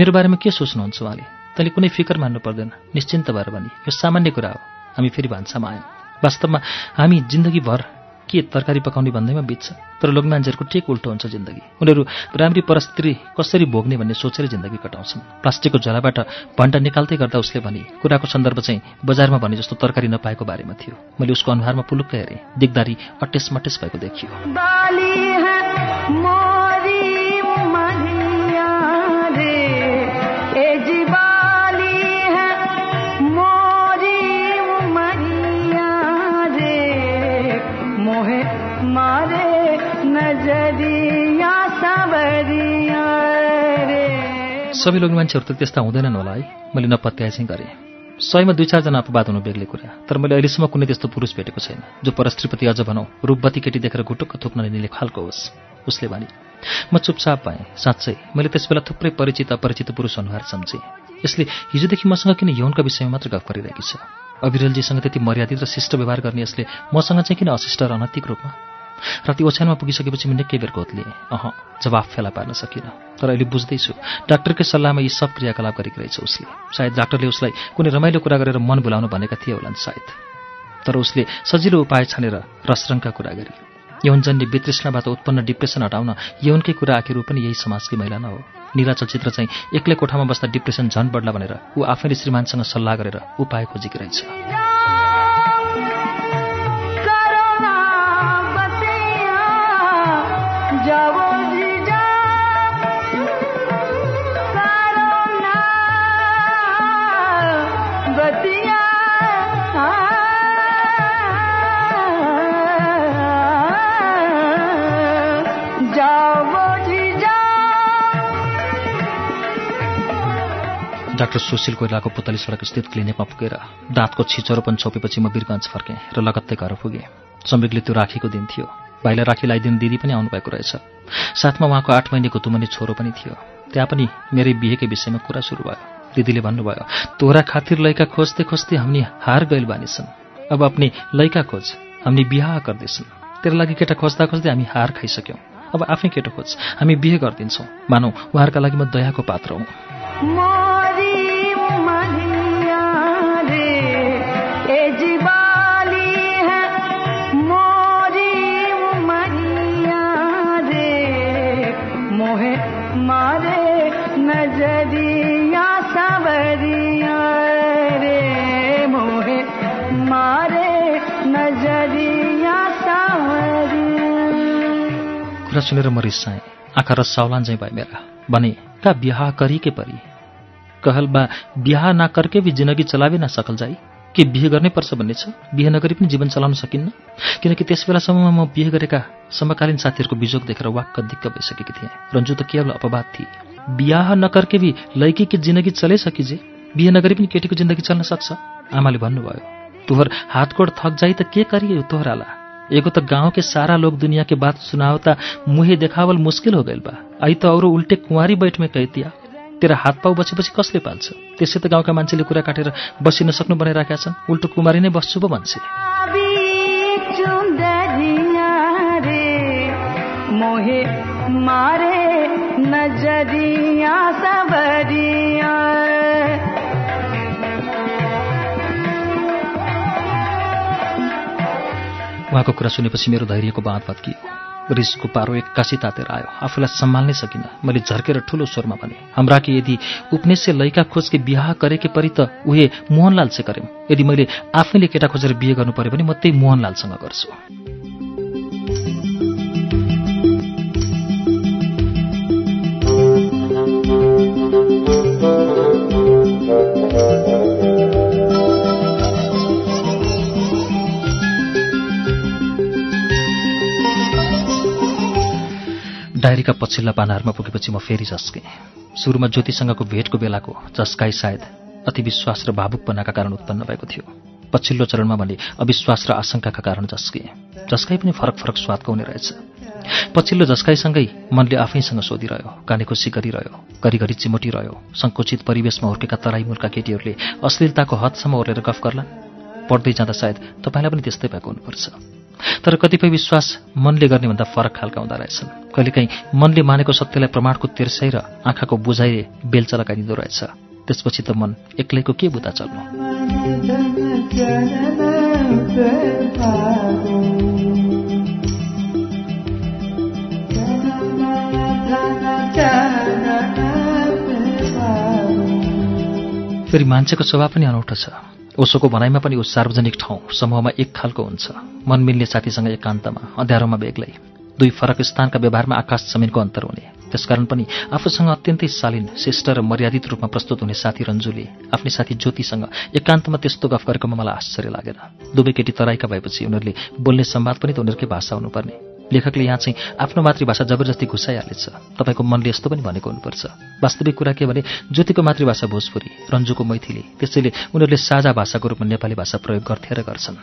मेरो बारेमा के सोच्नुहुन्छ उहाँले? तैँले कुनै फिकर मान्नु पर्दैन। निश्चिन्त भएर भने यो सामान्य कुरा हो। हामी फेरि भान्सामा आयौँ। वास्तवमा हामी जिन्दगीभर के तरकारी पकाउने भन्दैमा बित्छ? तर लोक मान्छेहरूको टेक उल्टो हुन्छ जिन्दगी। उनीहरू राम्री परिस्थिति कसरी भोग्ने भन्ने सोचेर जिन्दगी कटाउँछन्। प्लास्टिकको झोलाबाट भण्डा निकाल्दै गर्दा उसले भने कुराको सन्दर्भ चाहिँ बजारमा भने जस्तो तरकारी नपाएको बारेमा थियो। मैले उसको अनुहारमा पुलुक्क हेरेँ। दिगदारी अटेस मटेस भएको देखियो। सबै लोक मान्छेहरू त त्यस्ता हुँदैनन् होला है। मैले नपत्याए चाहिँ गरेँ। सयमा दुई चारजना अपवाद हुनु बेग्लै कुरा। तर मैले अहिलेसम्म कुनै त्यस्तो पुरुष भेटेको छैन जो परस्त्रीप्रति अझ भनौँ रूपवती केटी देखेर घुटुक्क थुक्न निले खालको होस्। उसले भने म चुपचाप पाएँ साँच्चै। मैले त्यसबेला थुप्रै परिचित अपरिचित पुरुष अनुहार सम्झेँ। यसले हिजोदेखि मसँग किन यौनका विषयमा मात्र गफ गरिरहेकी छ? अविरलजीसँग त्यति मर्यादित र शिष्ट व्यवहार गर्ने यसले मसँग चाहिँ किन अशिष्ट र अनैतिक रूपमा? राति ओछ्यानमा पुगिसकेपछि म निकै बेर गोतलिएँ अह जवाफ फेला पार्न सकिनँ। तर अहिले बुझ्दैछु डाक्टरकै सल्लाहमा यी सब क्रियाकलाप गरेको रहेछ उसले। सायद डाक्टरले उसलाई कुनै रमाइलो कुरा गरेर मन भुलाउनु भनेका थिए होलान् सायद। तर उसले सजिलो उपाय छानेर रसरङका कुरा गरे। यौनजन्य वितृष्णाबाट उत्पन्न डिप्रेसन हटाउन यौनकै कुरा आखिर पनि यही समाजकी महिला न हो। निरा चलचित्र चाहिँ एक्लै कोठामा बस्दा डिप्रेसन झन् बढ्ला भनेर ऊ आफैले श्रीमानसँग सल्लाह गरेर उपाय खोजेकी रहेछ। डाक्टर सुशील कोइलाको पुतली सडक स्थित क्लिनिकमा पुगेर दाँतको छिचोरोपन छोपेपछि म वीरगञ्ज फर्केँ र लगत्तै घर पुगेँ। सम्बिकले त्यो राखीको दिन थियो। भाइलाई राखी लगाइदिने दिदी पनि आउनुभएको रहेछ। साथमा उहाँको आठ महिनेको तुमनी छोरो पनि थियो। त्यहाँ पनि मेरै बिहेकै विषयमा कुरा सुरु भयो। दिदीले भन्नुभयो तोरा खातिर लैका खोज्दै खोज्दै हामी हार गइल बानिछन् अब अपनी लैका खोज हामी बिहा गर्दैछन्। तेरो लागि केटा खोज्दा खोज्दै हामी हार खाइसक्यौँ। अब आफै केटो खोज हामी बिहे गरिदिन्छौँ। मानौ उहाँहरूका लागि म दयाको पात्र हुँ। सुनेर म रिसाएँ। आँखा र साउलान चाहिँ भयो मेरा। भने का बिहा करी परी? कहल बा बिहा ना करके भी जिन्दगी चलावे ना सकल जाई। के बिहे गर्नै पर्छ भन्ने छ? बिहे नगरी पनि जीवन चलाउन सकिन्न? किनकि त्यस बेलासम्ममा म बिहे गरेका समकालीन साथीहरूको बिजोग देखेर वाक्क दिक्क भइसकेकी थिएँ। रन्जु त केवल अपवाद थिए। बिहा नकरके भी की जिन्दगी चलै सकिजे बिहे नगरी पनि केटीको जिन्दगी चल्न सक्छ? आमाले भन्नुभयो। तुहर हातकोड थक जाई त के करिए तोहराला? एगो त गांव के सारा लोग दुनिया के बात सुनावता मुहे देखावल मुश्किल हो गइल बा। आई त औरो उल्टे कुंवारी बैठमे कहतिया। तेरा हात पाउ बचेपछि कसले पाल्छ त्यसै त गाउँका मान्छेले कुरा काटेर बसिन सक्नु बनाइराखेका छन्। उल्टो कुमारी नै बस्छु पो सबरिया उहाँको कुरा सुनेपछि मेरो धैर्यको बाँध भत्कियो। रिसको पारो एक्कासी तातेर आयो। आफूलाई सम्हाल्नै सकिनँ। मैले झर्केर ठुलो स्वरमा भने हाम्रा कि यदि उपनेश्य लैका खोज के बिहा गरेके परि त उहे मोहनलाल से गरेँ। यदि मैले आफैले केटा खोजेर बिहे गर्नु पर्यो भने म त्यही मोहनलालसँग गर्छु। डायरीका पछिल्ला पानाहरूमा पुगेपछि म फेरि झस्केँ। सुरुमा ज्योतिसँगको भेटको बेलाको झस्काई सायद अति विश्वास र भावुकपनाका कारण उत्पन्न भएको थियो। पछिल्लो चरणमा भने अविश्वास र आशंकाका कारण झस्किएँ झस्काई पनि फरक फरक स्वादको हुने रहेछ। पछिल्लो झस्काइसँगै मनले आफैसँग सोधिरह्यो कानेखुसी गरिरह्यो घरिघरि चिमोटिरह्यो सङ्कुचित परिवेशमा हुर्केका तराई मुलका केटीहरूले अश्लीलताको हदसम्म ओर्लेर गफ गर्ला पढ्दै जाँदा सायद तपाईँलाई पनि त्यस्तै भएको हुनुपर्छ। तर कतिपय विश्वास मनले गर्ने भन्दा फरक खालका हुँदो रहेछन्। कहिलेकाहीँ मनले मानेको सत्यलाई प्रमाणको तेर्साइ र आँखाको बुझाइले बेलचा लगाइदिँदो रहेछ। त्यसपछि त मन एक्लैको के बुदा चल्नु? फेरि मान्छेको स्वभाव पनि अनौठो छ। ओसोको भनाइमा पनि ऊ सार्वजनिक ठाउँ समूहमा एक खालको हुन्छ। मन मिल्ने साथीसँग एकान्तमा अँध्यारोमा बेग्लै। दुई फरक स्थानका व्यवहारमा आकाश जमिनको अन्तर हुने। त्यसकारण पनि आफूसँग अत्यन्तै शालीन शिष्ट र मर्यादित रूपमा प्रस्तुत हुने साथी रन्जुले आफ्नै साथी ज्योतिसँग एकान्तमा त्यस्तो गफ गरेकोमा मलाई आश्चर्य लागेन। दुवै केटी तराईका भएपछि उनीहरूले बोल्ने संवाद पनि त उनीहरूकै भाषा हुनुपर्ने। लेखकले यहाँ चाहिँ आफ्नो मातृभाषा जबरजस्ती घुसाइहालेछ तपाईँको मनले यस्तो पनि भनेको हुनुपर्छ। वास्तविक कुरा के भने ज्योतिको मातृभाषा भोजपुरी रन्जुको मैथिली त्यसैले उनीहरूले साझा भाषाको रूपमा नेपाली भाषा प्रयोग गर्थे र गर्छन्।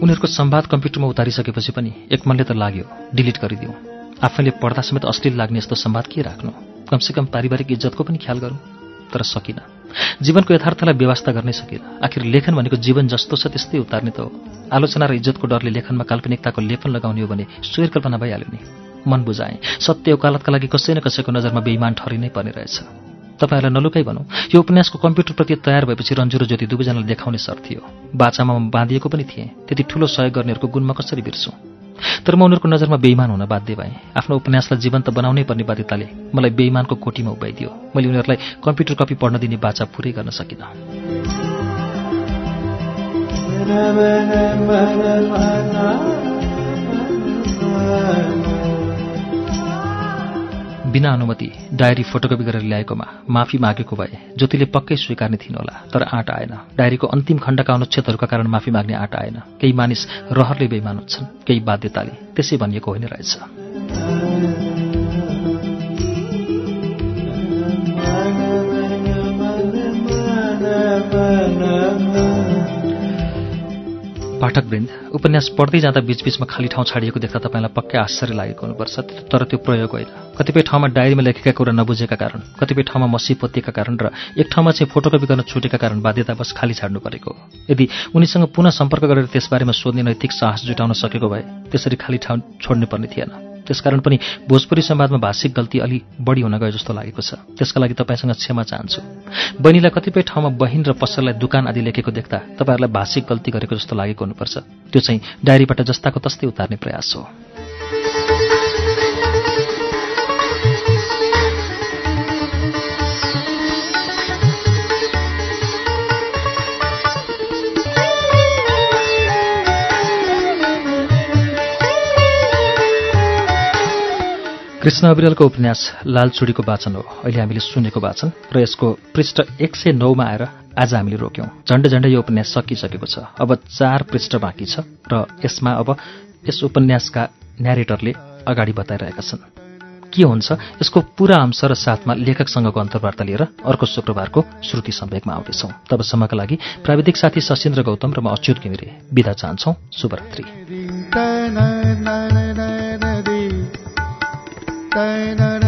उनीहरूको संवाद कम्प्युटरमा उतारिसकेपछि पनि एक मनले त लाग्यो डिलिट गरिदिउँ। आफैले पढ्दा समेत अश्लील लाग्ने यस्तो संवाद के राख्नु? कमसेकम पारिवारिक इज्जतको पनि ख्याल गरौँ। तर सकिनँ। जीवनको यथार्थलाई व्यवस्था गर्नै सकिनँ। आखिर लेखन भनेको जीवन जस्तो छ त्यस्तै उतार्ने त हो। आलोचना र इज्जतको डरले लेखनमा काल्पनिकताको लेपन लगाउने हो भने स्वैर कल्पना भइहाल्यो नि। मन बुझाएँ। सत्य वकालतका लागि कसै न कसैको नजरमा बेइमान ठहरिनै पर्ने रहेछ। तपाईँहरूलाई नलुकाइ भनौँ यो उपन्यासको कम्प्युटर प्रति तयार भएपछि रन्जु र ज्योति दुवैजनालाई देखाउने सर थियो बाचामा म बाँधिएको पनि थिएँ त्यति ठुलो सहयोग गर्नेहरूको गुणमा कसरी बिर्सुँ तर म उनीहरूको नजरमा बेइमान हुन बाध्य भएँ आफ्नो उपन्यासलाई जीवन्त बनाउनै पर्ने बाध्यताले मलाई बेइमानको कोटीमा उभ्याइदियो मैले उनीहरूलाई कम्प्युटर कपी पढ्न दिने बाचा पुरै गर्न सकिनँ बिना अनुमति डायरी फोटोकपी गरेर ल्याएकोमा माफी मागेको भए ज्योतिले पक्कै स्वीकार्ने थिइन् होला तर आँट आएन। डायरीको अन्तिम खण्डका अनुच्छेदहरूका कारण माफी माग्ने आँट आएन। केही मानिस रहरले बेइमान हुन्छन् केही बाध्यताले। त्यसै भनिएको होइन रहेछ। पाठकवृन्द उपन्यास पढ्दै जाँदा बीचबीचमा खाली ठाउँ छाडिएको देख्दा तपाईँलाई पक्कै आश्चर्य लागेको हुनुपर्छ तर त्यो प्रयोग होइन। कतिपय ठाउँमा डायरीमा लेखेका कुरा नबुझेका कारण कतिपय ठाउँमा मसी पोतिएका कारण र एक ठाउँमा चाहिँ फोटोकपी गर्न छुटेका कारण बाध्यतावश खाली छाड्नु परेको यदि उनीसँग पुनः सम्पर्क गरेर त्यसबारेमा सोध्ने नैतिक साहस जुटाउन सकेको भए त्यसरी खाली ठाउँ छोड्नु पर्ने थिएन। त्यसकारण पनि भोजपुरी संवादमा भाषिक गल्ती अलि बढी हुन गयो जस्तो लागेको छ। त्यसका लागि तपाईँसँग क्षमा चाहन्छु। बहिनीलाई कतिपय ठाउँमा बहिन र पसललाई दुकान आदि लेखेको देख्दा तपाईँहरूलाई भाषिक गल्ती गरेको जस्तो लागेको हुनुपर्छ। त्यो चाहिँ डायरीबाट जस्ताको तस्तै उतार्ने प्रयास हो। कृष्ण अविरलको उपन्यास लालचुडीको वाचन हो। अहिले हामीले सुनेको वाचन र यसको पृष्ठ एक सय नौमा आएर आज हामीले रोक्यौँ। झन्डै झन्डै यो उपन्यास सकिसकेको छ। अब चार पृष्ठ बाँकी छ र यसमा अब यस उपन्यासका न्यारेटरले अगाडि बताइरहेका छन्। के हुन्छ? यसको पुरा अंश र साथमा लेखकसँगको अन्तर्वार्ता लिएर अर्को शुक्रबारको श्रुति सम्वेकमा आउनेछौँ तबसम्मका लागि प्राविधिक साथी सशिन्द्र गौतम र म अच्युत घिमिरे। विदा चाहन्छौँ। शुभरात्री। तन